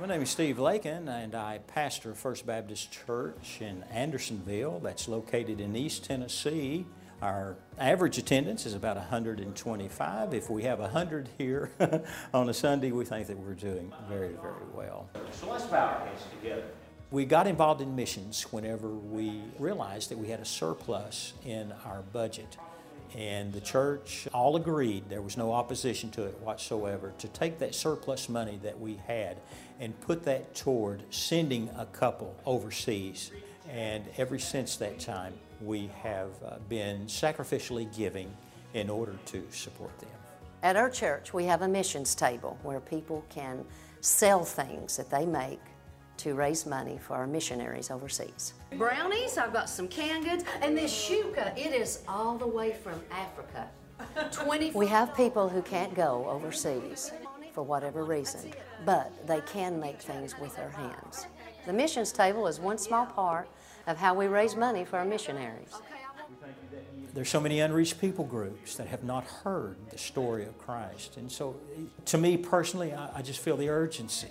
my name is Steve Lakin, and I pastor First Baptist Church in Andersonville, that's located in East Tennessee. Our average attendance is about 125. If we have 100 here on a Sunday, we think that we're doing very, very well. So let's bow our heads together. We got involved in missions whenever we realized that we had a surplus in our budget. And the church all agreed, there was no opposition to it whatsoever, to take that surplus money that we had and put that toward sending a couple overseas. And ever since that time, we have uh, been sacrificially giving in order to support them. At our church, we have a missions table where people can sell things that they make to raise money for our missionaries overseas. Brownies, I've got some canned goods, and this shuka, it is all the way from Africa. 20 we have people who can't go overseas for whatever reason, but they can make things with their hands. The missions table is one small part of how we raise money for our missionaries. There's so many unreached people groups that have not heard the story of Christ. And so, to me personally, I, I just feel the urgency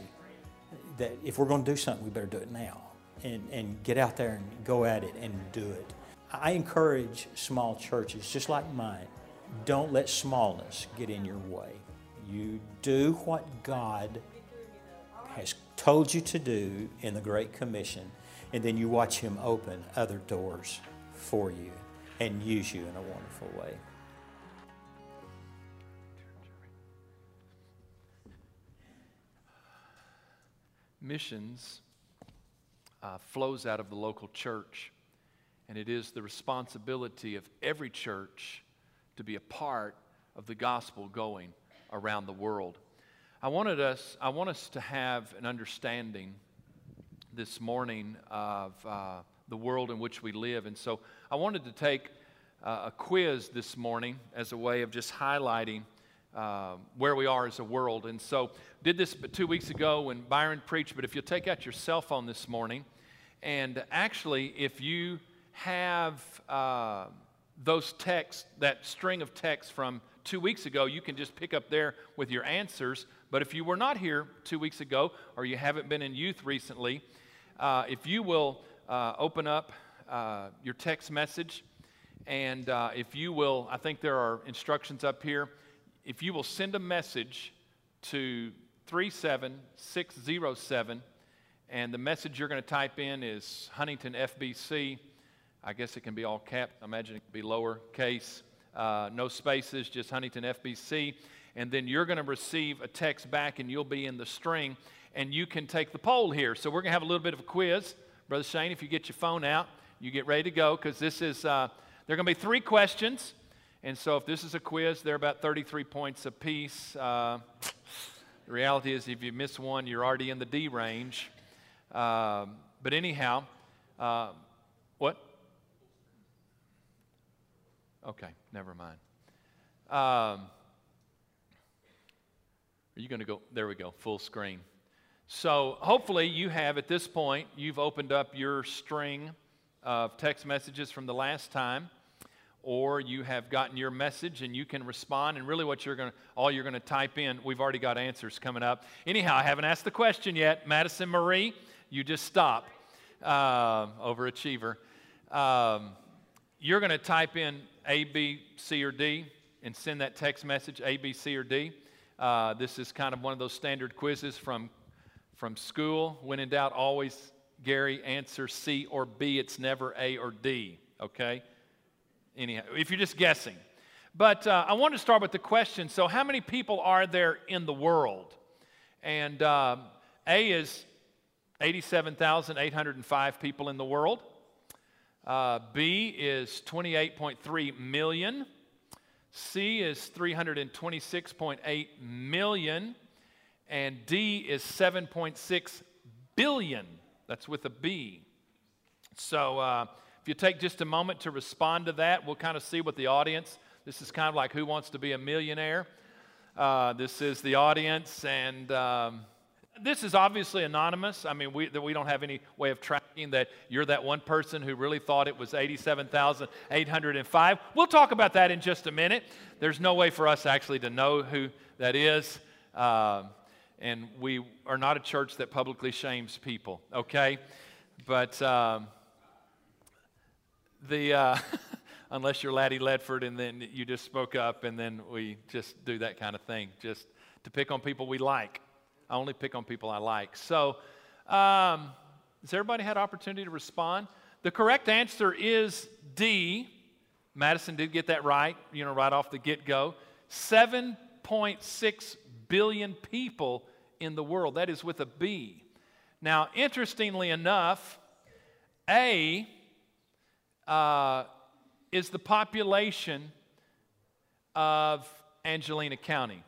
that if we're going to do something, we better do it now and, and get out there and go at it and do it. I encourage small churches just like mine, don't let smallness get in your way. You do what God has told you to do in the Great Commission, and then you watch Him open other doors for you and use you in a wonderful way. missions uh, flows out of the local church, and it is the responsibility of every church to be a part of the gospel going around the world. I wanted us, I want us to have an understanding this morning of uh, the world in which we live, and so I wanted to take uh, a quiz this morning as a way of just highlighting uh, where we are as a world. And so, did this two weeks ago when Byron preached. But if you'll take out your cell phone this morning, and actually, if you have uh, those texts, that string of texts from two weeks ago, you can just pick up there with your answers. But if you were not here two weeks ago, or you haven't been in youth recently, uh, if you will uh, open up uh, your text message, and uh, if you will, I think there are instructions up here if you will send a message to 37607, and the message you're going to type in is Huntington FBC. I guess it can be all caps. I imagine it can be lowercase, uh, no spaces, just Huntington FBC. And then you're going to receive a text back, and you'll be in the string, and you can take the poll here. So we're going to have a little bit of a quiz. Brother Shane, if you get your phone out, you get ready to go, because this is, uh, there are going to be three questions. And so, if this is a quiz, they're about 33 points apiece. Uh, the reality is, if you miss one, you're already in the D range. Uh, but anyhow, uh, what? Okay, never mind. Um, are you going to go? There we go, full screen. So, hopefully, you have at this point, you've opened up your string of text messages from the last time or you have gotten your message and you can respond and really what you're going to all you're going to type in we've already got answers coming up anyhow i haven't asked the question yet madison marie you just stop uh, overachiever um, you're going to type in a b c or d and send that text message a b c or d uh, this is kind of one of those standard quizzes from from school when in doubt always gary answer c or b it's never a or d okay anyhow, if you're just guessing. But uh, I want to start with the question so, how many people are there in the world? And uh, A is 87,805 people in the world. Uh, B is 28.3 million. C is 326.8 million. And D is 7.6 billion. That's with a B. So, uh, if you take just a moment to respond to that, we'll kind of see what the audience, this is kind of like Who Wants to Be a Millionaire? Uh, this is the audience, and um, this is obviously anonymous. I mean, we, we don't have any way of tracking that you're that one person who really thought it was 87,805. We'll talk about that in just a minute. There's no way for us actually to know who that is. Uh, and we are not a church that publicly shames people, okay? But um, the, uh, unless you're Laddie Ledford and then you just spoke up and then we just do that kind of thing, just to pick on people we like. I only pick on people I like. So, um, has everybody had opportunity to respond? The correct answer is D. Madison did get that right, you know, right off the get go. 7.6 billion people in the world. That is with a B. Now, interestingly enough, A uh, is the population of Angelina County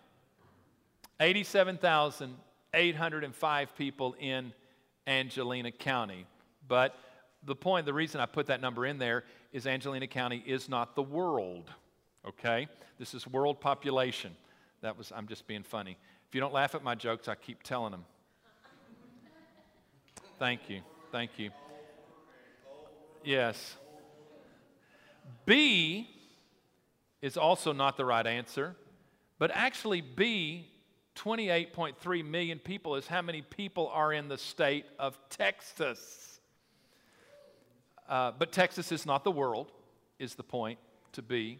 87,805 people in Angelina County. But the point, the reason I put that number in there is Angelina County is not the world. Okay? This is world population. That was, I'm just being funny. If you don't laugh at my jokes, I keep telling them. Thank you. Thank you. Yes. B is also not the right answer, but actually, B, 28.3 million people, is how many people are in the state of Texas. Uh, but Texas is not the world, is the point to be.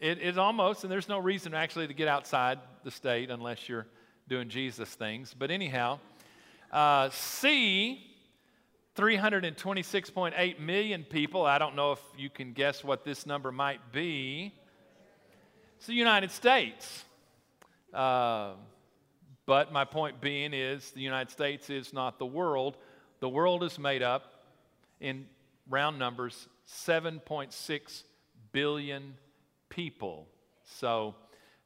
It is almost, and there's no reason actually to get outside the state unless you're doing Jesus things. But anyhow, uh, C, 326.8 million people. I don't know if you can guess what this number might be. It's the United States. Uh, but my point being is the United States is not the world. The world is made up, in round numbers, 7.6 billion people. So,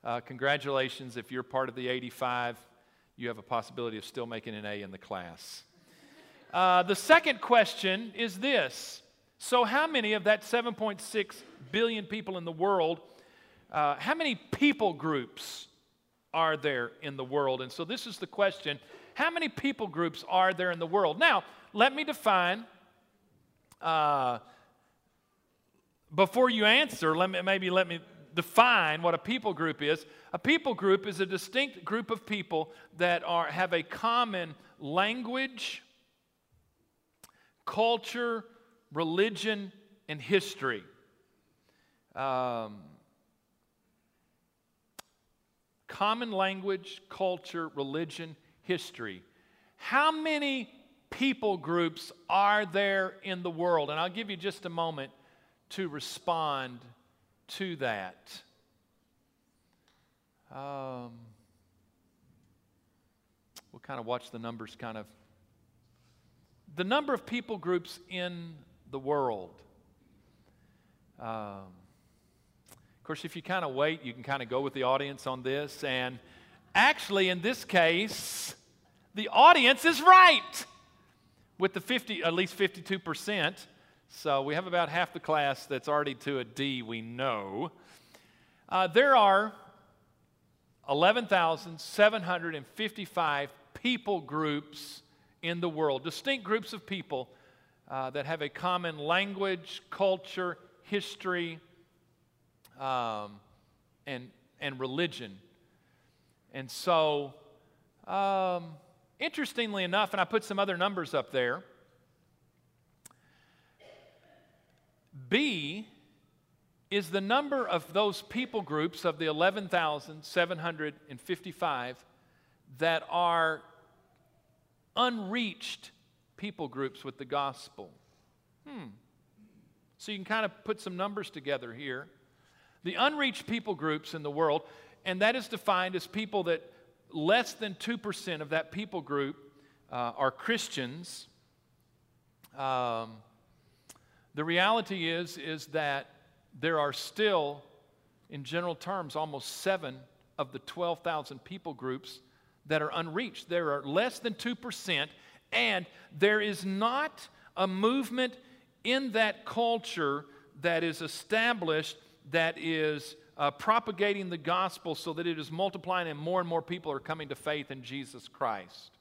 uh, congratulations. If you're part of the 85, you have a possibility of still making an A in the class. Uh, the second question is this So, how many of that 7.6 billion people in the world, uh, how many people groups are there in the world? And so, this is the question How many people groups are there in the world? Now, let me define. Uh, before you answer, let me, maybe let me define what a people group is. A people group is a distinct group of people that are, have a common language, culture, religion, and history. Um, common language, culture, religion, history. How many people groups are there in the world? And I'll give you just a moment to respond to that. Um, we'll kind of watch the numbers kind of. The number of people groups in the world. Um, course, if you kind of wait, you can kind of go with the audience on this. And actually, in this case, the audience is right with the 50, at least 52 percent. So we have about half the class that's already to a D, we know. Uh, there are 11,755 people groups in the world, distinct groups of people uh, that have a common language, culture, history, um, and, and religion. And so, um, interestingly enough, and I put some other numbers up there. B is the number of those people groups of the 11,755 that are unreached people groups with the gospel. Hmm. So you can kind of put some numbers together here. The unreached people groups in the world, and that is defined as people that less than 2% of that people group uh, are Christians. Um, the reality is, is that there are still, in general terms, almost seven of the 12,000 people groups that are unreached. There are less than 2%, and there is not a movement in that culture that is established that is uh, propagating the gospel so that it is multiplying and more and more people are coming to faith in Jesus Christ.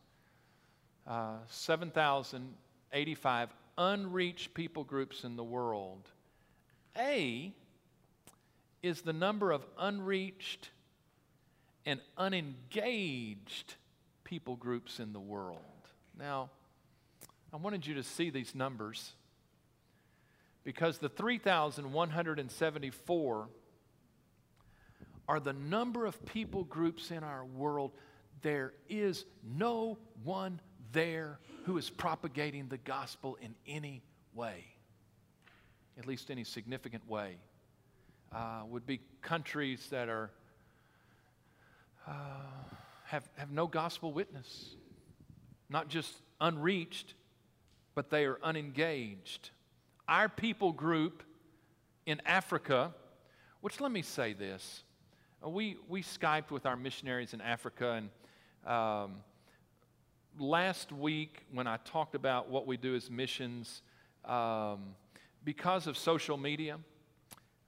Uh, 7,085 unreached people groups in the world. A is the number of unreached and unengaged people groups in the world. Now, I wanted you to see these numbers because the 3,174 are the number of people groups in our world. There is no one there who is propagating the gospel in any way, at least any significant way. Uh, would be countries that are uh, have, have no gospel witness, not just unreached, but they are unengaged. Our people group in Africa, which let me say this. Uh, we, we Skyped with our missionaries in Africa, and um, last week when I talked about what we do as missions, um, because of social media,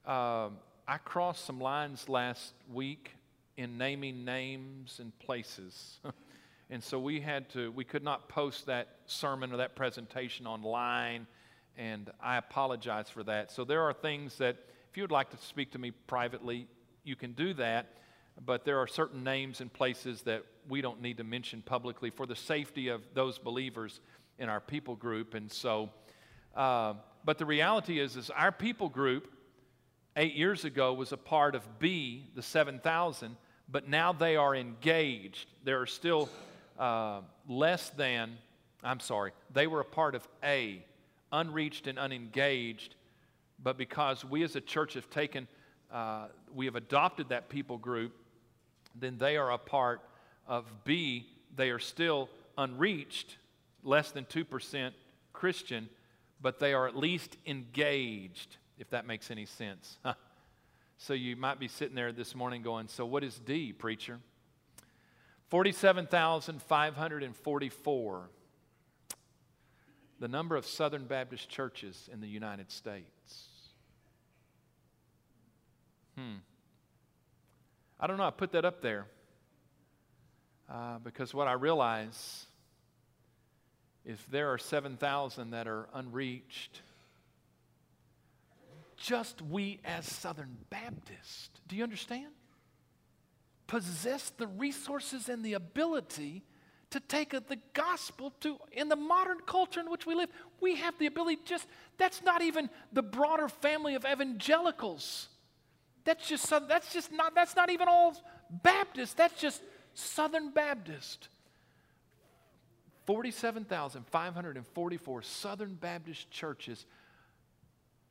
uh, I crossed some lines last week in naming names and places. and so we had to, we could not post that sermon or that presentation online, and I apologize for that. So there are things that, if you would like to speak to me privately, you can do that, but there are certain names and places that we don't need to mention publicly for the safety of those believers in our people group. And so, uh, but the reality is, is our people group eight years ago was a part of B, the 7,000 but now they are engaged. There are still uh, less than, I'm sorry, they were a part of A, unreached and unengaged, but because we as a church have taken, uh, we have adopted that people group, then they are a part of B. They are still unreached, less than 2% Christian, but they are at least engaged, if that makes any sense. So you might be sitting there this morning going, So what is D, preacher? 47,544. The number of Southern Baptist churches in the United States. Hmm. I don't know, I put that up there uh, because what I realize is there are 7,000 that are unreached, just we as Southern Baptists, do you understand? Possess the resources and the ability to take the gospel to in the modern culture in which we live we have the ability just that's not even the broader family of evangelicals. That's just that's just not that's not even all baptist that's just southern baptist. 47,544 southern baptist churches.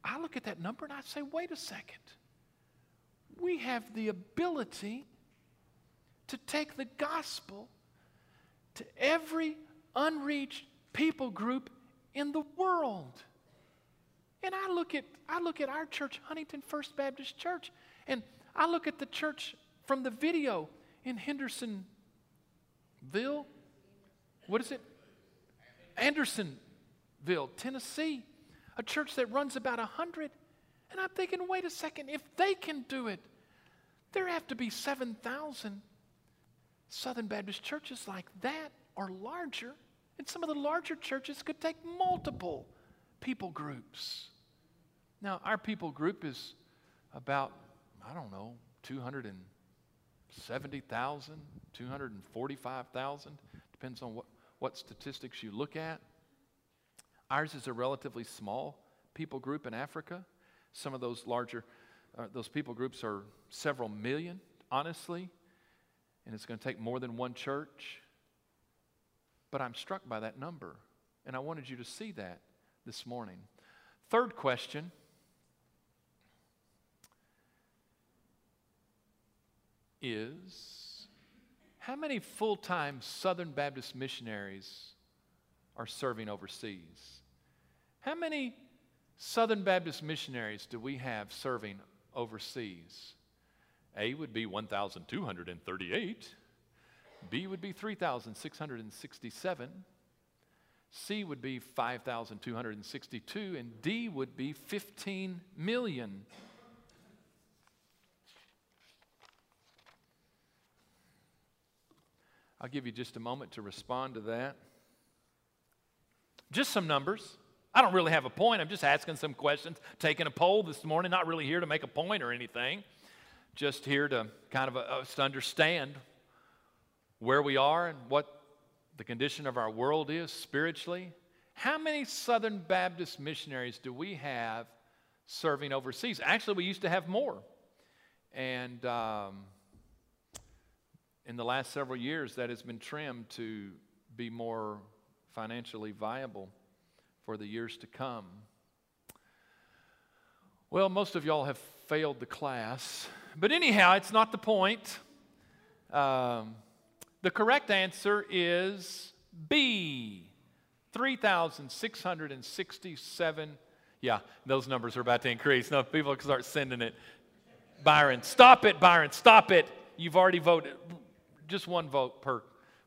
I look at that number and I say, wait a second. We have the ability to take the gospel to every unreached people group in the world. And I look at I look at our church, Huntington First Baptist Church, and I look at the church from the video in Hendersonville. What is it? Andersonville, Tennessee a church that runs about 100. And I'm thinking, wait a second, if they can do it, there have to be 7,000 Southern Baptist churches like that are larger. And some of the larger churches could take multiple people groups. Now, our people group is about, I don't know, 270,000, 245,000, depends on what, what statistics you look at. Ours is a relatively small people group in Africa. Some of those larger, uh, those people groups are several million, honestly, and it's going to take more than one church. But I'm struck by that number, and I wanted you to see that this morning. Third question is how many full time Southern Baptist missionaries are serving overseas? How many Southern Baptist missionaries do we have serving overseas? A would be 1,238. B would be 3,667. C would be 5,262. And D would be 15 million. I'll give you just a moment to respond to that. Just some numbers. I don't really have a point. I'm just asking some questions, taking a poll this morning, not really here to make a point or anything. Just here to kind of uh, us to understand where we are and what the condition of our world is spiritually. How many Southern Baptist missionaries do we have serving overseas? Actually, we used to have more. And um, in the last several years, that has been trimmed to be more financially viable for the years to come. Well, most of y'all have failed the class. But anyhow, it's not the point. Um, the correct answer is B 3,667. Yeah, those numbers are about to increase. No, people can start sending it. Byron, stop it, Byron, stop it. You've already voted. Just one vote per,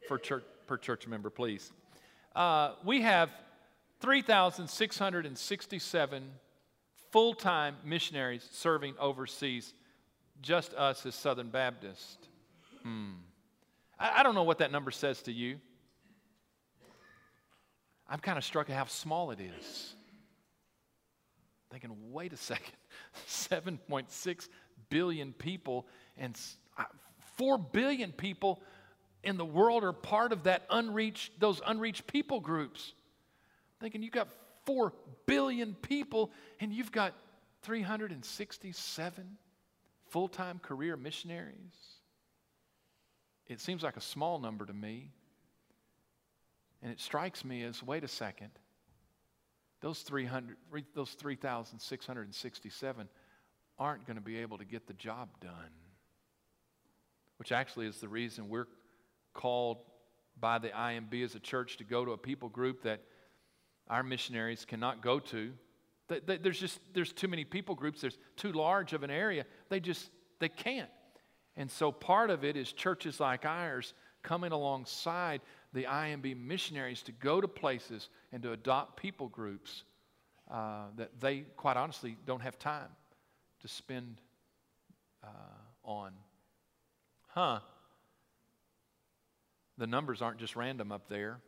per, church, per church member, please. Uh, we have 3,667 full time missionaries serving overseas, just us as Southern Baptists. Hmm. I, I don't know what that number says to you. I'm kind of struck at how small it is. Thinking, wait a second, 7.6 billion people and uh, 4 billion people in the world are part of that unreached, those unreached people groups. Thinking you've got 4 billion people and you've got 367 full time career missionaries. It seems like a small number to me. And it strikes me as wait a second, those, 300, those 3,667 aren't going to be able to get the job done. Which actually is the reason we're called by the IMB as a church to go to a people group that our missionaries cannot go to. There's just there's too many people groups. There's too large of an area. They just they can't. And so part of it is churches like ours coming alongside the IMB missionaries to go to places and to adopt people groups uh, that they quite honestly don't have time to spend uh, on. Huh. The numbers aren't just random up there.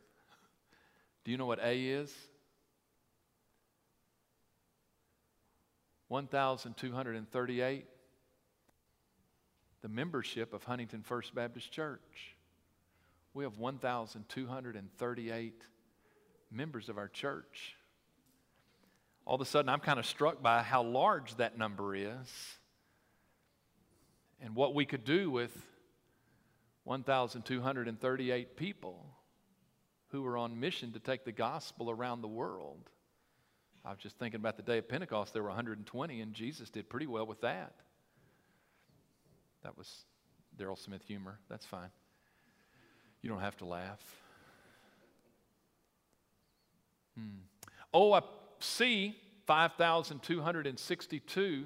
Do you know what A is? 1,238. The membership of Huntington First Baptist Church. We have 1,238 members of our church. All of a sudden, I'm kind of struck by how large that number is and what we could do with 1,238 people who are on mission to take the gospel around the world. I was just thinking about the day of Pentecost, there were 120, and Jesus did pretty well with that. That was Daryl Smith humor. That's fine. You don't have to laugh. Hmm. Oh, I see 5,262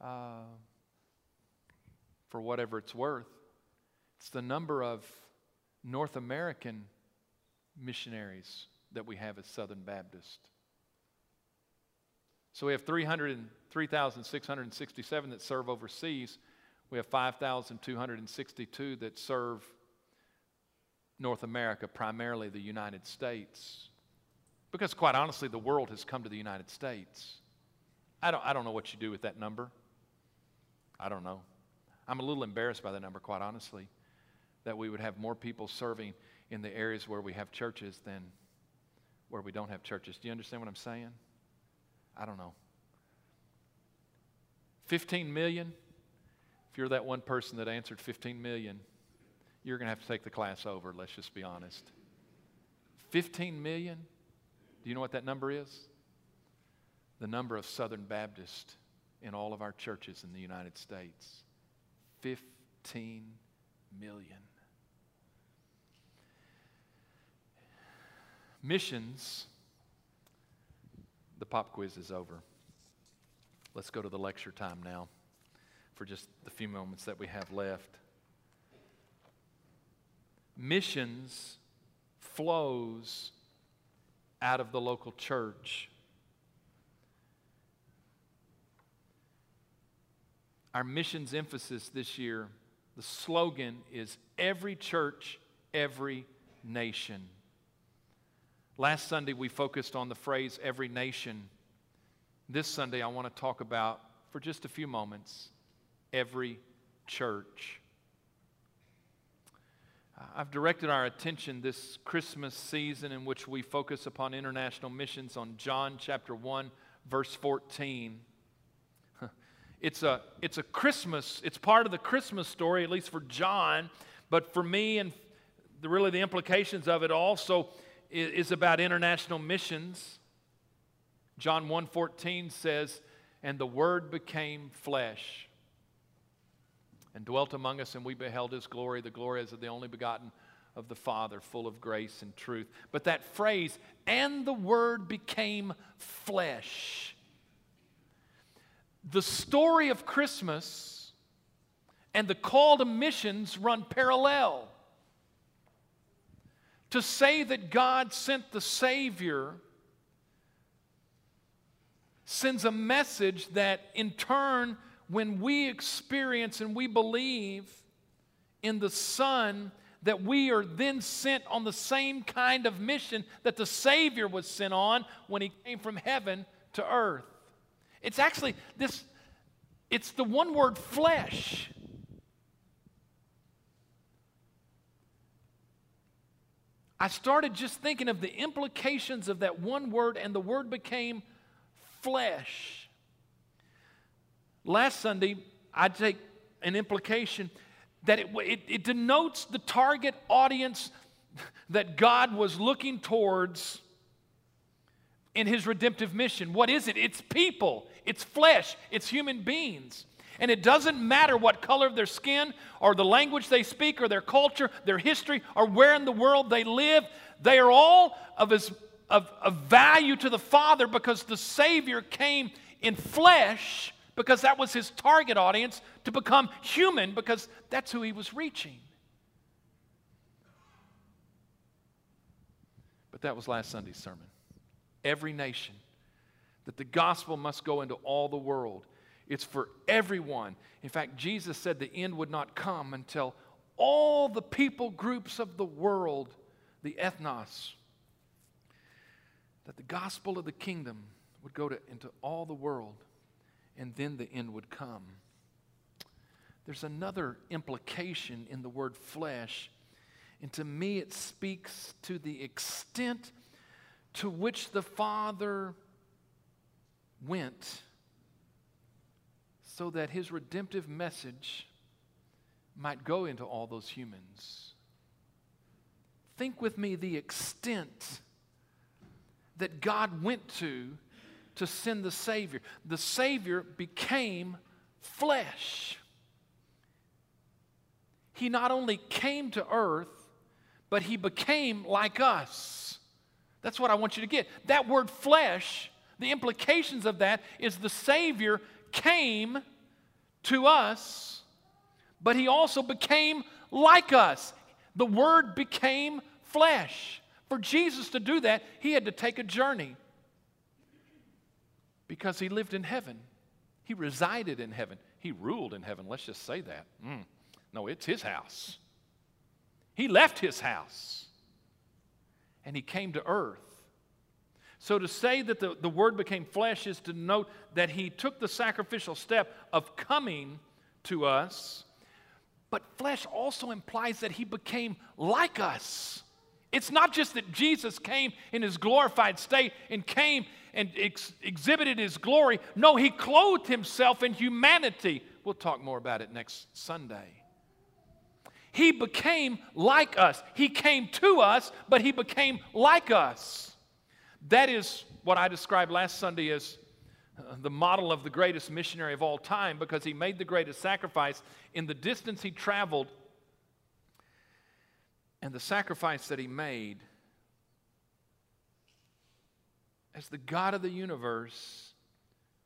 uh, for whatever it's worth. It's the number of North American missionaries that we have as Southern Baptist. So we have 3,667 that serve overseas. We have 5,262 that serve North America, primarily the United States. Because quite honestly, the world has come to the United States. I don't, I don't know what you do with that number. I don't know. I'm a little embarrassed by the number, quite honestly, that we would have more people serving in the areas where we have churches than where we don't have churches. Do you understand what I'm saying? I don't know. 15 million? If you're that one person that answered 15 million, you're going to have to take the class over, let's just be honest. 15 million? Do you know what that number is? The number of Southern Baptists in all of our churches in the United States. 15 million. Missions, the pop quiz is over. Let's go to the lecture time now for just the few moments that we have left. Missions flows out of the local church. Our missions emphasis this year, the slogan is every church, every nation. Last Sunday, we focused on the phrase every nation. This Sunday, I want to talk about, for just a few moments, every church. Uh, I've directed our attention this Christmas season in which we focus upon international missions on John chapter 1, verse 14. It's a, it's a Christmas, it's part of the Christmas story, at least for John, but for me and the, really the implications of it also is, about international missions. John 1:14 says, "And the word became flesh and dwelt among us, and we beheld his glory, the glory as of the only begotten of the Father, full of grace and truth. But that phrase, and the Word became flesh. The story of Christmas and the call to missions run parallel. To say that God sent the Savior sends a message that in turn when we experience and we believe in the Son, that we are then sent on the same kind of mission that the Savior was sent on when He came from heaven to earth. It's actually this, it's the one word flesh. I started just thinking of the implications of that one word, and the word became flesh. Last Sunday, I take an implication that it, it, it, denotes the target audience that God was looking towards in his redemptive mission. What is it? It's people, it's flesh, it's human beings. And it doesn't matter what color of their skin or the language they speak or their culture, their history, or where in the world they live, they are all of, his, of, of value to the Father because the Savior came in flesh because that was his target audience to become human because that's who he was reaching. But that was last Sunday's sermon. Every nation, that the gospel must go into all the world. It's for everyone. In fact, Jesus said the end would not come until all the people groups of the world, the ethnos, that the gospel of the kingdom would go to, into all the world and then the end would come. There's another implication in the word flesh, and to me it speaks to the extent to which the Father went so that his redemptive message might go into all those humans. Think with me the extent that God went to to send the Savior. The Savior became flesh. He not only came to earth, but he became like us. That's what I want you to get. That word flesh, the implications of that is the Savior came to us, but he also became like us. The Word became flesh. For Jesus to do that, he had to take a journey because he lived in heaven. He resided in heaven. He ruled in heaven. Let's just say that. Mm. No, it's his house. He left his house and he came to earth. So to say that the, the word became flesh is to note that he took the sacrificial step of coming to us, but flesh also implies that he became like us. It's not just that Jesus came in his glorified state and came and ex- exhibited his glory. No, he clothed himself in humanity. We'll talk more about it next Sunday. He became like us. He came to us, but he became like us. That is what I described last Sunday as uh, the model of the greatest missionary of all time because he made the greatest sacrifice in the distance he traveled and the sacrifice that he made as the God of the universe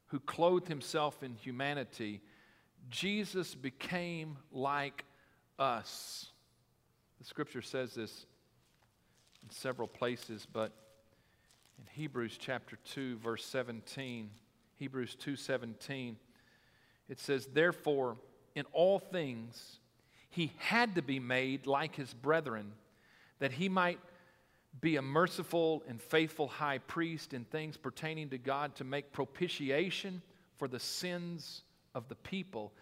who clothed himself in humanity, Jesus became like us. The scripture says this in several places, but in Hebrews chapter 2 verse 17, Hebrews 2:17, it says, "Therefore, in all things he had to be made like his brethren, that he might be a merciful and faithful high priest in things pertaining to God to make propitiation for the sins of the people.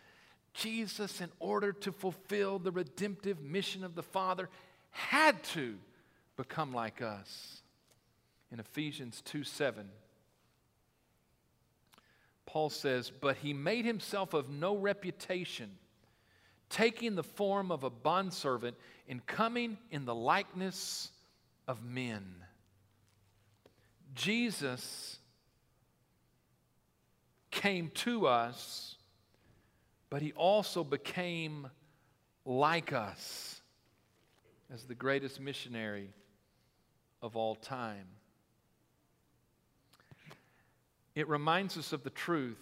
Jesus, in order to fulfill the redemptive mission of the Father, had to become like us. In Ephesians 2 7, Paul says, But he made himself of no reputation, taking the form of a bondservant and coming in the likeness of men. Jesus came to us, but he also became like us as the greatest missionary of all time. It reminds us of the truth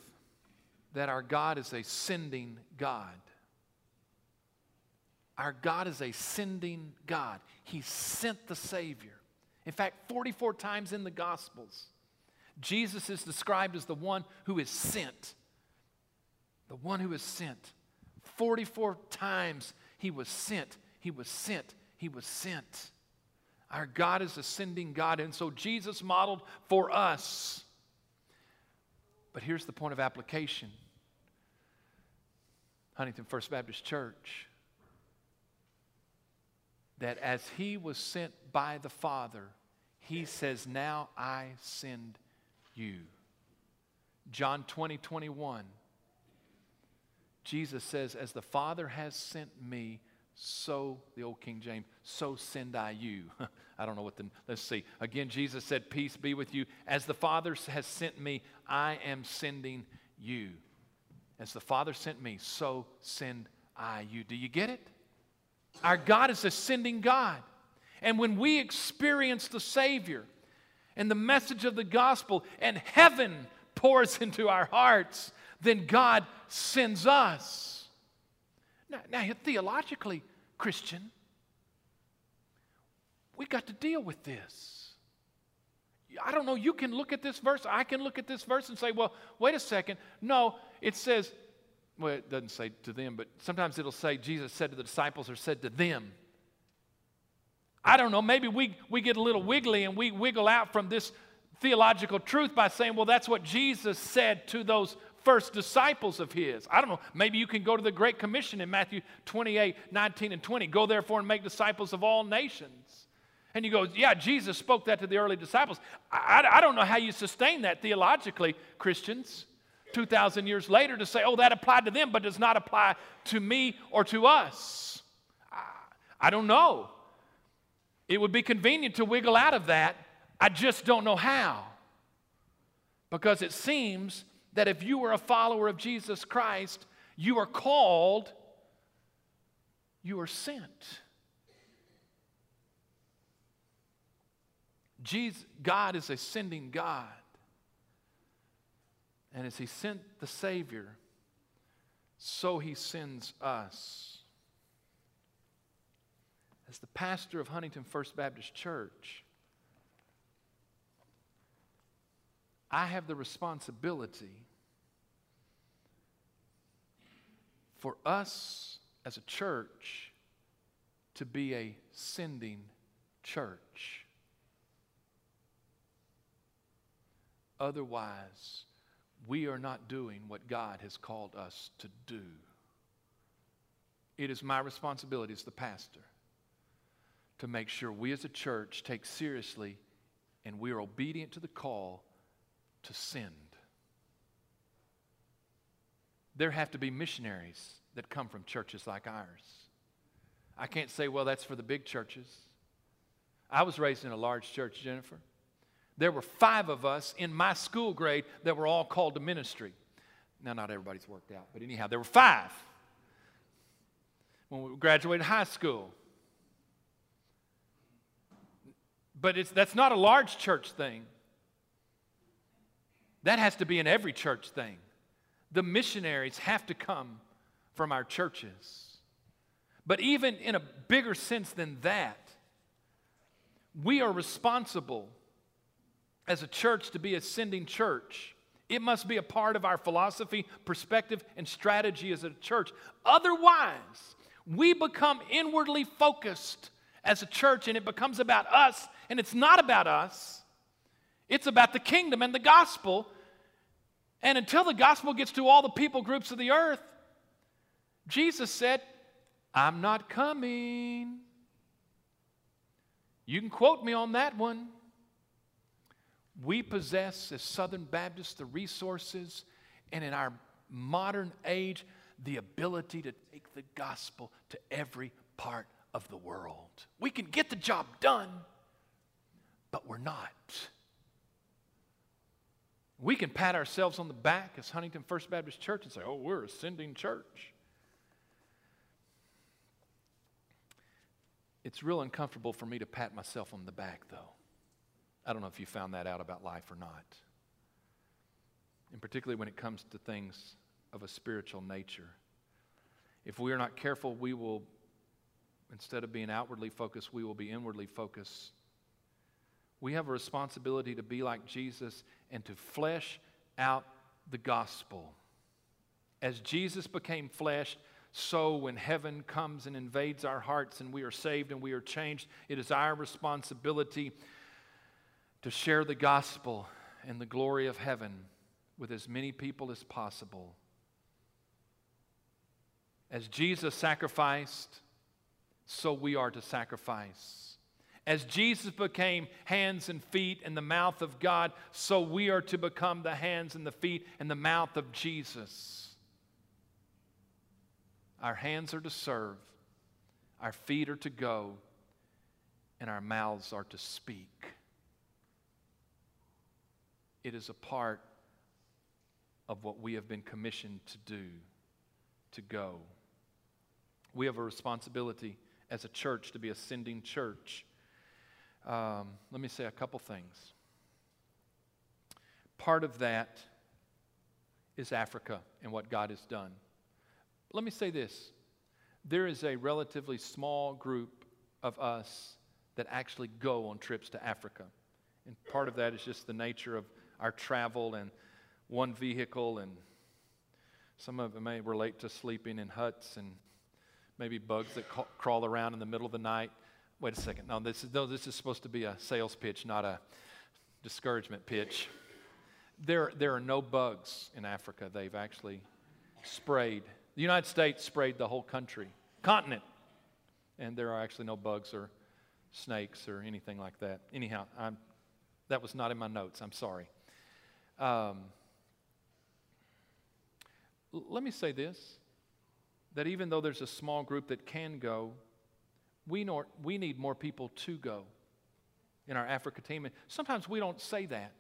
that our God is a sending God. Our God is a sending God. He sent the Savior. In fact, 44 times in the Gospels, Jesus is described as the one who is sent. The one who is sent. 44 times he was sent, he was sent, he was sent. Our God is a sending God, and so Jesus modeled for us. But here's the point of application Huntington First Baptist Church that as he was sent by the Father, he says, Now I send you. John 20, 21. Jesus says, As the Father has sent me, so, the old King James, so send I you. I don't know what the, let's see. Again, Jesus said, Peace be with you. As the Father has sent me, I am sending you. As the Father sent me, so send I you. Do you get it? Our God is a sending God. And when we experience the Savior and the message of the gospel, and heaven pours into our hearts, then God sends us. Now, now theologically, Christian, we got to deal with this. I don't know, you can look at this verse, I can look at this verse and say, well, wait a second. No, it says, well, it doesn't say to them, but sometimes it'll say Jesus said to the disciples or said to them. I don't know, maybe we, we get a little wiggly and we wiggle out from this theological truth by saying, well, that's what Jesus said to those first disciples of his. I don't know, maybe you can go to the Great Commission in Matthew 28 19 and 20. Go therefore and make disciples of all nations. And you go, yeah, Jesus spoke that to the early disciples. I, I, don't know how you sustain that theologically, Christians, 2,000 years later to say, oh, that applied to them, but does not apply to me or to us. I, I don't know. It would be convenient to wiggle out of that. I just don't know how. Because it seems that if you are a follower of Jesus Christ, you are called, you are sent. Jesus, God is a sending God. And as He sent the Savior, so He sends us. As the pastor of Huntington First Baptist Church, I have the responsibility for us as a church to be a sending church. Otherwise, we are not doing what God has called us to do. It is my responsibility as the pastor to make sure we as a church take seriously and we are obedient to the call to send. There have to be missionaries that come from churches like ours. I can't say, well, that's for the big churches. I was raised in a large church, Jennifer. There were five of us in my school grade that were all called to ministry. Now, not everybody's worked out, but anyhow, there were five when we graduated high school. But it's, that's not a large church thing. That has to be in every church thing. The missionaries have to come from our churches. But even in a bigger sense than that, we are responsible as a church to be a sending church. It must be a part of our philosophy, perspective, and strategy as a church. Otherwise, we become inwardly focused as a church and it becomes about us, and it's not about us. It's about the kingdom and the gospel. And until the gospel gets to all the people groups of the earth, Jesus said, I'm not coming. You can quote me on that one. We possess, as Southern Baptists, the resources and in our modern age, the ability to take the gospel to every part of the world. We can get the job done, but we're not. We can pat ourselves on the back as Huntington First Baptist Church and say, oh, we're a sending church. It's real uncomfortable for me to pat myself on the back, though. I don't know if you found that out about life or not. And particularly when it comes to things of a spiritual nature. If we are not careful, we will, instead of being outwardly focused, we will be inwardly focused. We have a responsibility to be like Jesus and to flesh out the gospel. As Jesus became flesh, so when heaven comes and invades our hearts and we are saved and we are changed, it is our responsibility to share the gospel and the glory of heaven with as many people as possible. As Jesus sacrificed, so we are to sacrifice. As Jesus became hands and feet and the mouth of God, so we are to become the hands and the feet and the mouth of Jesus. Our hands are to serve, our feet are to go, and our mouths are to speak. It is a part of what we have been commissioned to do, to go. We have a responsibility as a church to be a sending church. Um, let me say a couple things. Part of that is Africa and what God has done. Let me say this there is a relatively small group of us that actually go on trips to Africa. And part of that is just the nature of our travel and one vehicle, and some of it may relate to sleeping in huts and maybe bugs that ca- crawl around in the middle of the night. Wait a second. No, this is, no, this is supposed to be a sales pitch, not a discouragement pitch. There, there are no bugs in Africa. They've actually sprayed. The United States sprayed the whole country, continent, and there are actually no bugs or snakes or anything like that. Anyhow, I'm, that was not in my notes. I'm sorry. Um, let me say this that even though there's a small group that can go, we, know, we need more people to go in our Africa team. And sometimes we don't say that.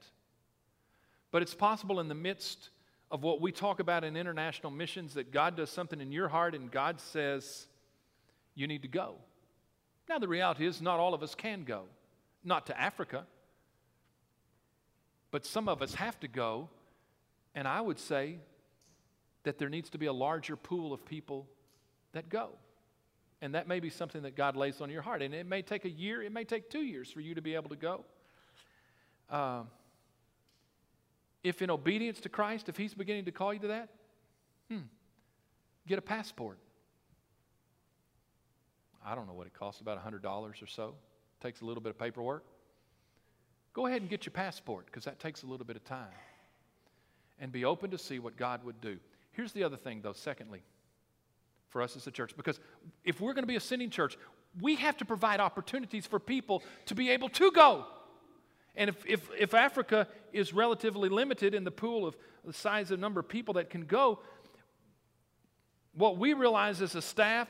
But it's possible in the midst of what we talk about in international missions that God does something in your heart and God says, you need to go. Now, the reality is, not all of us can go, not to Africa. But some of us have to go, and I would say that there needs to be a larger pool of people that go. And that may be something that God lays on your heart. And it may take a year, it may take two years for you to be able to go. Uh, if in obedience to Christ, if He's beginning to call you to that, hmm, get a passport. I don't know what it costs, about $100 or so. Takes a little bit of paperwork. Go ahead and get your passport because that takes a little bit of time. And be open to see what God would do. Here's the other thing, though, secondly, for us as a church, because if we're going to be a sending church, we have to provide opportunities for people to be able to go. And if, if, if Africa is relatively limited in the pool of the size of number of people that can go, what we realize as a staff,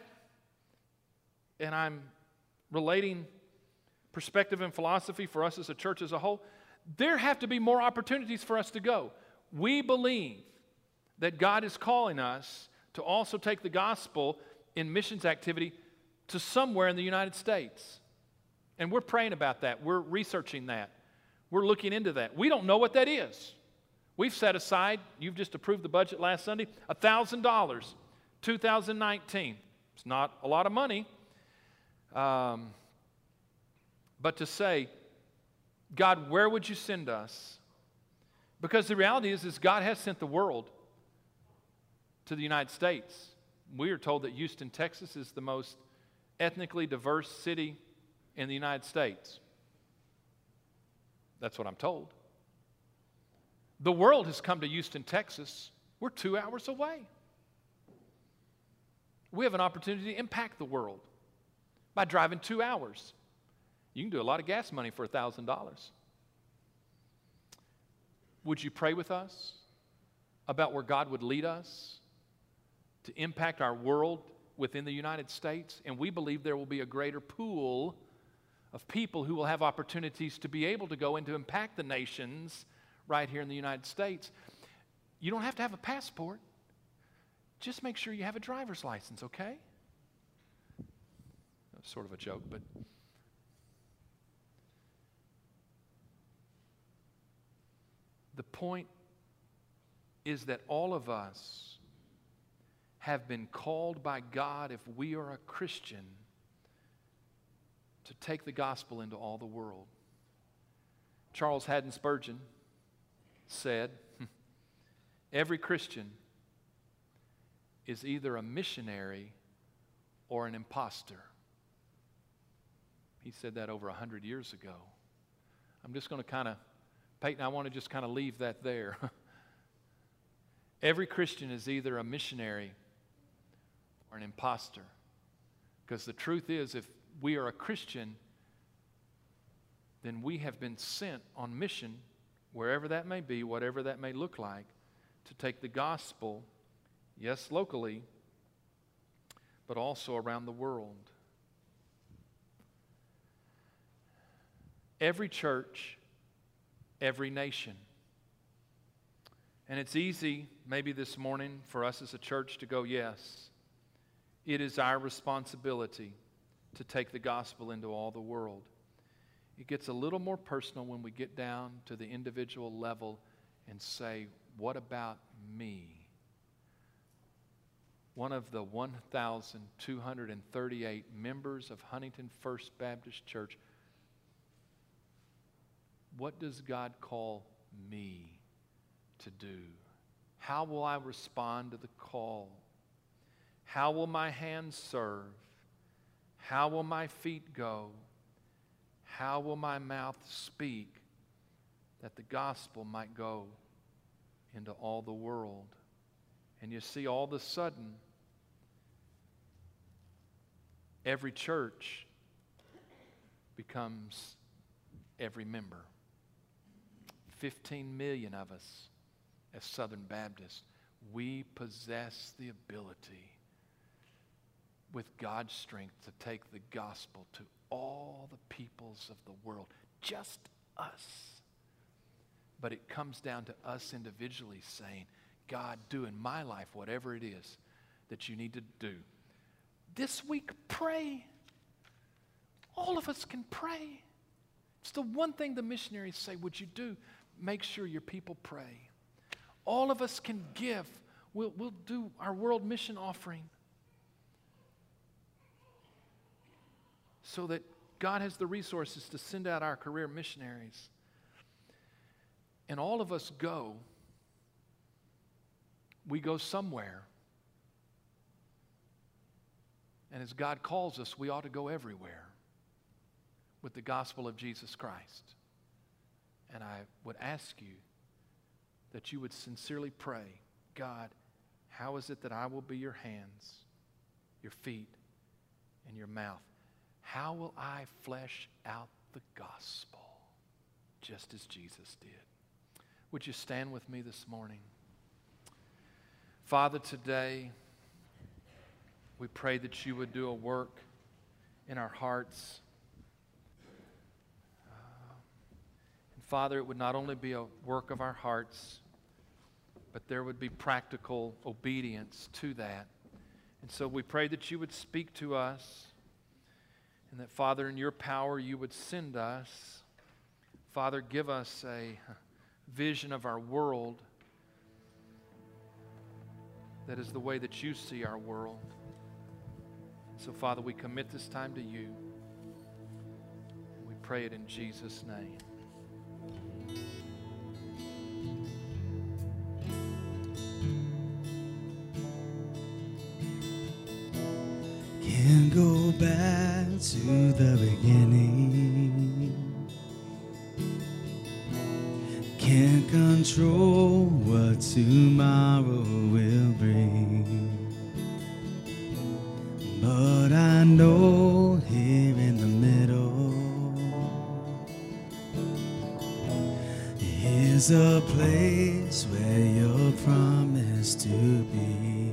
and I'm relating perspective and philosophy for us as a church as a whole, there have to be more opportunities for us to go. We believe that God is calling us to also take the gospel in missions activity to somewhere in the United States. And we're praying about that. We're researching that. We're looking into that. We don't know what that is. We've set aside, you've just approved the budget last Sunday, $1,000, 2019. It's not a lot of money. Um, but to say, God, where would you send us? Because the reality is, is God has sent the world to the United States. We are told that Houston, Texas is the most ethnically diverse city in the United States. That's what I'm told. The world has come to Houston, Texas. We're two hours away. We have an opportunity to impact the world by driving two hours. You can do a lot of gas money for $1,000. Would you pray with us about where God would lead us to impact our world within the United States? And we believe there will be a greater pool of people who will have opportunities to be able to go and to impact the nations right here in the United States. You don't have to have a passport. Just make sure you have a driver's license, okay? Sort of a joke, but the point is that all of us have been called by God, if we are a Christian, to take the gospel into all the world. Charles Haddon Spurgeon said, Every Christian is either a missionary or an impostor. He said that over a 100 years ago. I'm just going to kind of, Peyton, I want to just kind of leave that there. Every Christian is either a missionary or an impostor. Because the truth is, if we are a Christian, then we have been sent on mission, wherever that may be, whatever that may look like, to take the gospel, yes, locally, but also around the world. Every church, every nation. And it's easy, maybe this morning, for us as a church to go, yes, it is our responsibility to take the gospel into all the world. It gets a little more personal when we get down to the individual level and say, What about me? One of the 1,238 members of Huntington First Baptist Church, what does God call me to do? How will I respond to the call? How will my hands serve? How will my feet go? How will my mouth speak that the gospel might go into all the world? And you see, all of a sudden, every church becomes every member. 15 million of us as Southern Baptists, we possess the ability with God's strength to take the gospel to all the peoples of the world, just us. But it comes down to us individually saying, God, do in my life whatever it is that you need to do. This week, pray. All of us can pray. It's the one thing the missionaries say, Would you do? Make sure your people pray. All of us can give. We'll, we'll do our world mission offering. so that God has the resources to send out our career missionaries. And all of us go, we go somewhere. And as God calls us, we ought to go everywhere with the gospel of Jesus Christ. And I would ask you that you would sincerely pray God, how is it that I will be your hands, your feet, and your mouth? How will I flesh out the gospel just as Jesus did? Would you stand with me this morning? Father, today we pray that you would do a work in our hearts. Uh, and Father, it would not only be a work of our hearts, but there would be practical obedience to that. And so we pray that you would speak to us and that, Father, in your power, you would send us. Father, give us a vision of our world that is the way that you see our world. So, Father, we commit this time to you. We pray it in Jesus' name. To the beginning. Can't control what tomorrow will bring. But I know here in the middle is a place where you're promised to be.